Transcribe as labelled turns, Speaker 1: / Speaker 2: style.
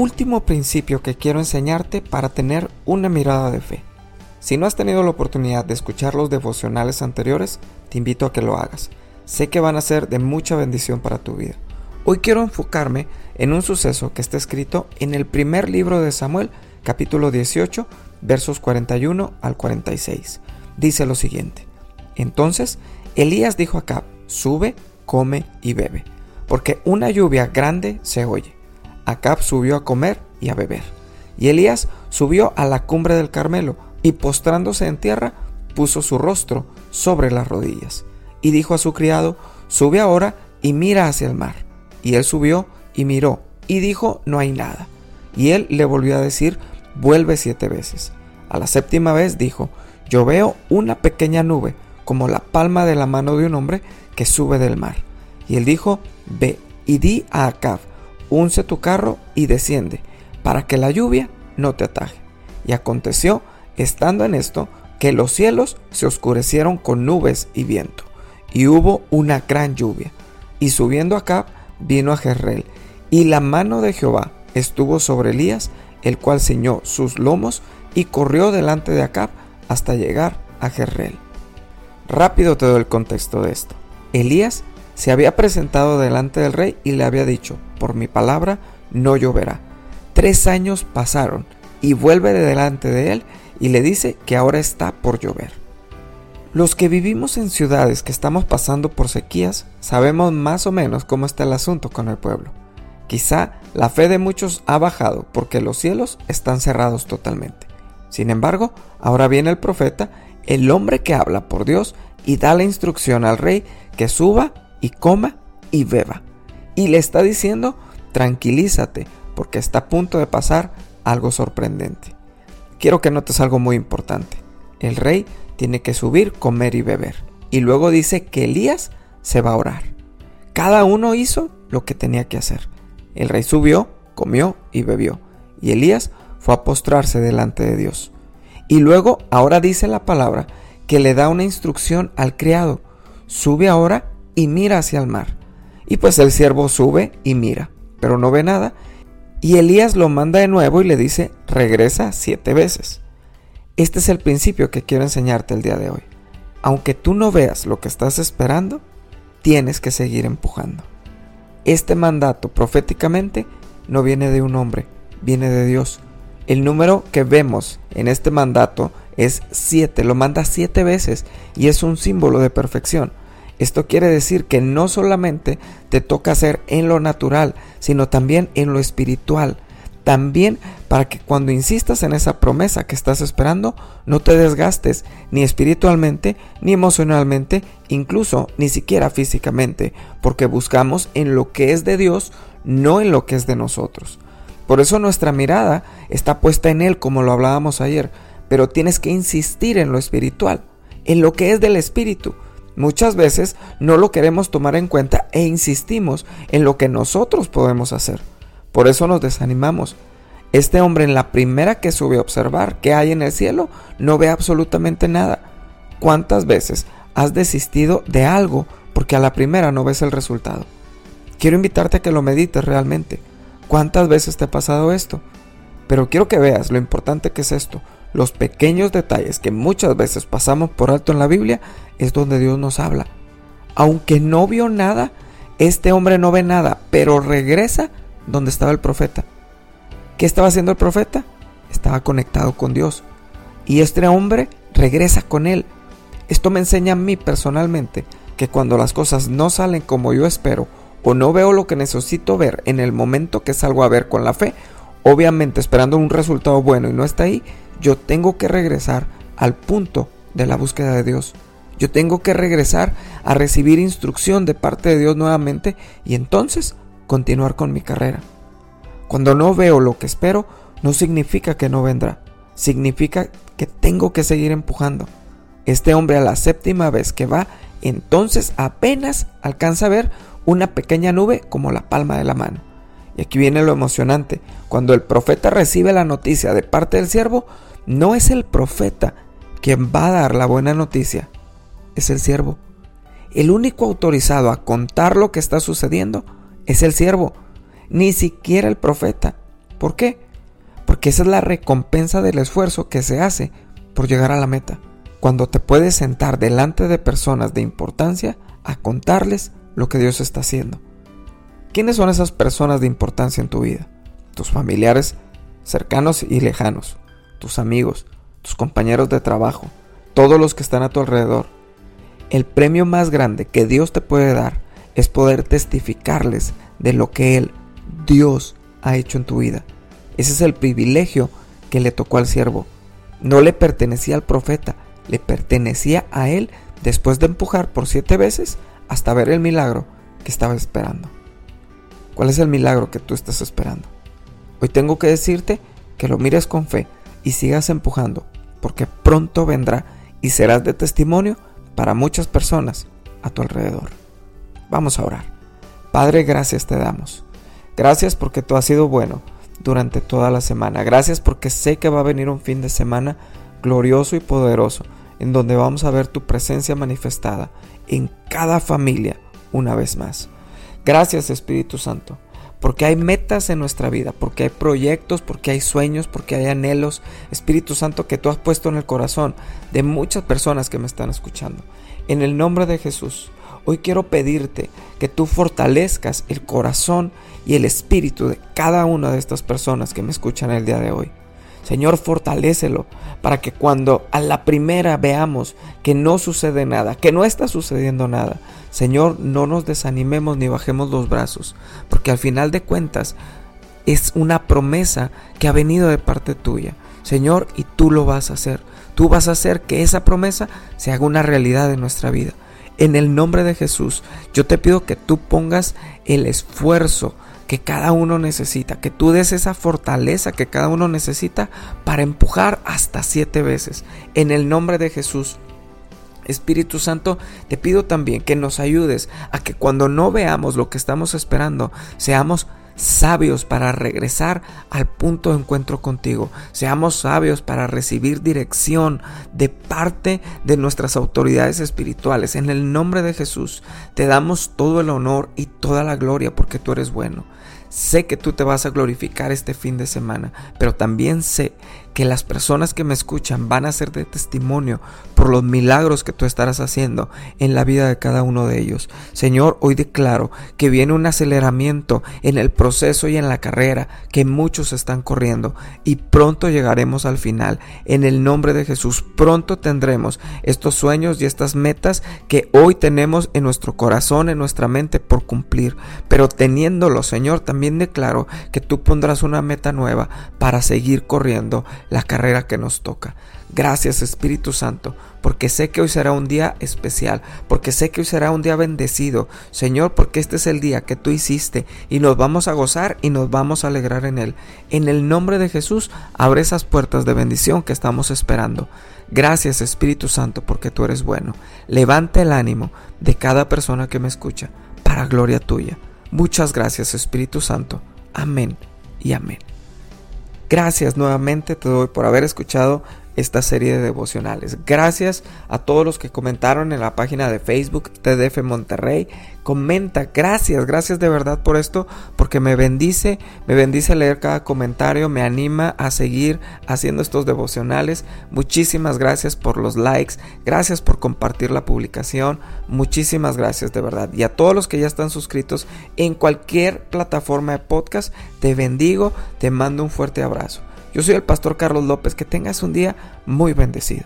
Speaker 1: último principio que quiero enseñarte para tener una mirada de fe. Si no has tenido la oportunidad de escuchar los devocionales anteriores, te invito a que lo hagas. Sé que van a ser de mucha bendición para tu vida. Hoy quiero enfocarme en un suceso que está escrito en el primer libro de Samuel, capítulo 18, versos 41 al 46. Dice lo siguiente. Entonces Elías dijo a Acab, sube, come y bebe, porque una lluvia grande se oye. Acab subió a comer y a beber. Y Elías subió a la cumbre del Carmelo y postrándose en tierra, puso su rostro sobre las rodillas. Y dijo a su criado, sube ahora y mira hacia el mar. Y él subió y miró, y dijo, no hay nada. Y él le volvió a decir, vuelve siete veces. A la séptima vez dijo, yo veo una pequeña nube, como la palma de la mano de un hombre que sube del mar. Y él dijo, ve y di a Acab, unce tu carro y desciende, para que la lluvia no te ataje. Y aconteció, estando en esto, que los cielos se oscurecieron con nubes y viento, y hubo una gran lluvia. Y subiendo Acab, vino a Jezreel, y la mano de Jehová estuvo sobre Elías, el cual ciñó sus lomos y corrió delante de Acab hasta llegar a Jezreel. Rápido te doy el contexto de esto. Elías se había presentado delante del rey y le había dicho, por mi palabra no lloverá. Tres años pasaron y vuelve delante de él y le dice que ahora está por llover. Los que vivimos en ciudades que estamos pasando por sequías sabemos más o menos cómo está el asunto con el pueblo. Quizá la fe de muchos ha bajado porque los cielos están cerrados totalmente. Sin embargo, ahora viene el profeta, el hombre que habla por Dios y da la instrucción al rey que suba y coma y beba. Y le está diciendo, tranquilízate porque está a punto de pasar algo sorprendente. Quiero que notes algo muy importante. El rey tiene que subir, comer y beber. Y luego dice que Elías se va a orar. Cada uno hizo lo que tenía que hacer. El rey subió, comió y bebió. Y Elías fue a postrarse delante de Dios. Y luego, ahora dice la palabra, que le da una instrucción al criado. Sube ahora y mira hacia el mar. Y pues el siervo sube y mira, pero no ve nada. Y Elías lo manda de nuevo y le dice, regresa siete veces. Este es el principio que quiero enseñarte el día de hoy. Aunque tú no veas lo que estás esperando, tienes que seguir empujando. Este mandato proféticamente no viene de un hombre, viene de Dios. El número que vemos en este mandato es 7, lo manda siete veces y es un símbolo de perfección. Esto quiere decir que no solamente te toca hacer en lo natural, sino también en lo espiritual también para que cuando insistas en esa promesa que estás esperando, no te desgastes ni espiritualmente, ni emocionalmente, incluso ni siquiera físicamente, porque buscamos en lo que es de Dios, no en lo que es de nosotros. Por eso nuestra mirada está puesta en Él, como lo hablábamos ayer, pero tienes que insistir en lo espiritual, en lo que es del Espíritu. Muchas veces no lo queremos tomar en cuenta e insistimos en lo que nosotros podemos hacer. Por eso nos desanimamos. Este hombre en la primera que sube a observar qué hay en el cielo no ve absolutamente nada. ¿Cuántas veces has desistido de algo porque a la primera no ves el resultado? Quiero invitarte a que lo medites realmente. ¿Cuántas veces te ha pasado esto? Pero quiero que veas lo importante que es esto. Los pequeños detalles que muchas veces pasamos por alto en la Biblia es donde Dios nos habla. Aunque no vio nada, este hombre no ve nada, pero regresa donde estaba el profeta. ¿Qué estaba haciendo el profeta? Estaba conectado con Dios. Y este hombre regresa con él. Esto me enseña a mí personalmente que cuando las cosas no salen como yo espero o no veo lo que necesito ver en el momento que salgo a ver con la fe, obviamente esperando un resultado bueno y no está ahí, yo tengo que regresar al punto de la búsqueda de Dios. Yo tengo que regresar a recibir instrucción de parte de Dios nuevamente y entonces continuar con mi carrera. Cuando no veo lo que espero, no significa que no vendrá, significa que tengo que seguir empujando. Este hombre a la séptima vez que va, entonces apenas alcanza a ver una pequeña nube como la palma de la mano. Y aquí viene lo emocionante. Cuando el profeta recibe la noticia de parte del siervo, no es el profeta quien va a dar la buena noticia, es el siervo. El único autorizado a contar lo que está sucediendo es el siervo, ni siquiera el profeta. ¿Por qué? Porque esa es la recompensa del esfuerzo que se hace por llegar a la meta. Cuando te puedes sentar delante de personas de importancia a contarles lo que Dios está haciendo. ¿Quiénes son esas personas de importancia en tu vida? Tus familiares cercanos y lejanos, tus amigos, tus compañeros de trabajo, todos los que están a tu alrededor. El premio más grande que Dios te puede dar es poder testificarles de lo que Él, Dios, ha hecho en tu vida. Ese es el privilegio que le tocó al siervo. No le pertenecía al profeta, le pertenecía a él después de empujar por siete veces hasta ver el milagro que estaba esperando. ¿Cuál es el milagro que tú estás esperando? Hoy tengo que decirte que lo mires con fe y sigas empujando, porque pronto vendrá y serás de testimonio para muchas personas a tu alrededor. Vamos a orar. Padre, gracias te damos. Gracias porque tú has sido bueno durante toda la semana. Gracias porque sé que va a venir un fin de semana glorioso y poderoso, en donde vamos a ver tu presencia manifestada en cada familia una vez más. Gracias Espíritu Santo, porque hay metas en nuestra vida, porque hay proyectos, porque hay sueños, porque hay anhelos, Espíritu Santo, que tú has puesto en el corazón de muchas personas que me están escuchando. En el nombre de Jesús, Hoy quiero pedirte que tú fortalezcas el corazón y el espíritu de cada una de estas personas que me escuchan el día de hoy. Señor, fortalécelo para que cuando a la primera veamos que no sucede nada, que no está sucediendo nada, Señor, no nos desanimemos ni bajemos los brazos, porque al final de cuentas es una promesa que ha venido de parte tuya. Señor, y tú lo vas a hacer. Tú vas a hacer que esa promesa se haga una realidad en nuestra vida. En el nombre de Jesús, yo te pido que tú pongas el esfuerzo que cada uno necesita, que tú des esa fortaleza que cada uno necesita para empujar hasta siete veces. En el nombre de Jesús. Espíritu Santo, te pido también que nos ayudes a que cuando no veamos lo que estamos esperando, seamos sabios para regresar al punto de encuentro contigo. Seamos sabios para recibir dirección de parte de nuestras autoridades espirituales. En el nombre de Jesús te damos todo el honor y toda la gloria porque tú eres bueno. Sé que tú te vas a glorificar este fin de semana, pero también sé que las personas que me escuchan van a ser de testimonio por los milagros que tú estarás haciendo en la vida de cada uno de ellos. Señor, hoy declaro que viene un aceleramiento en el proceso y en la carrera que muchos están corriendo y pronto llegaremos al final. En el nombre de Jesús, pronto tendremos estos sueños y estas metas que hoy tenemos en nuestro corazón, en nuestra mente por cumplir. Pero teniéndolo, Señor, también declaro que tú pondrás una meta nueva para seguir corriendo la carrera que nos toca. Gracias Espíritu Santo, porque sé que hoy será un día especial, porque sé que hoy será un día bendecido, Señor, porque este es el día que tú hiciste y nos vamos a gozar y nos vamos a alegrar en él. En el nombre de Jesús, abre esas puertas de bendición que estamos esperando. Gracias Espíritu Santo, porque tú eres bueno. Levanta el ánimo de cada persona que me escucha, para gloria tuya. Muchas gracias Espíritu Santo. Amén y amén. Gracias nuevamente te doy por haber escuchado esta serie de devocionales. Gracias a todos los que comentaron en la página de Facebook TDF Monterrey. Comenta, gracias, gracias de verdad por esto, porque me bendice, me bendice leer cada comentario, me anima a seguir haciendo estos devocionales. Muchísimas gracias por los likes, gracias por compartir la publicación, muchísimas gracias de verdad. Y a todos los que ya están suscritos en cualquier plataforma de podcast, te bendigo, te mando un fuerte abrazo. Yo soy el pastor Carlos López, que tengas un día muy bendecido.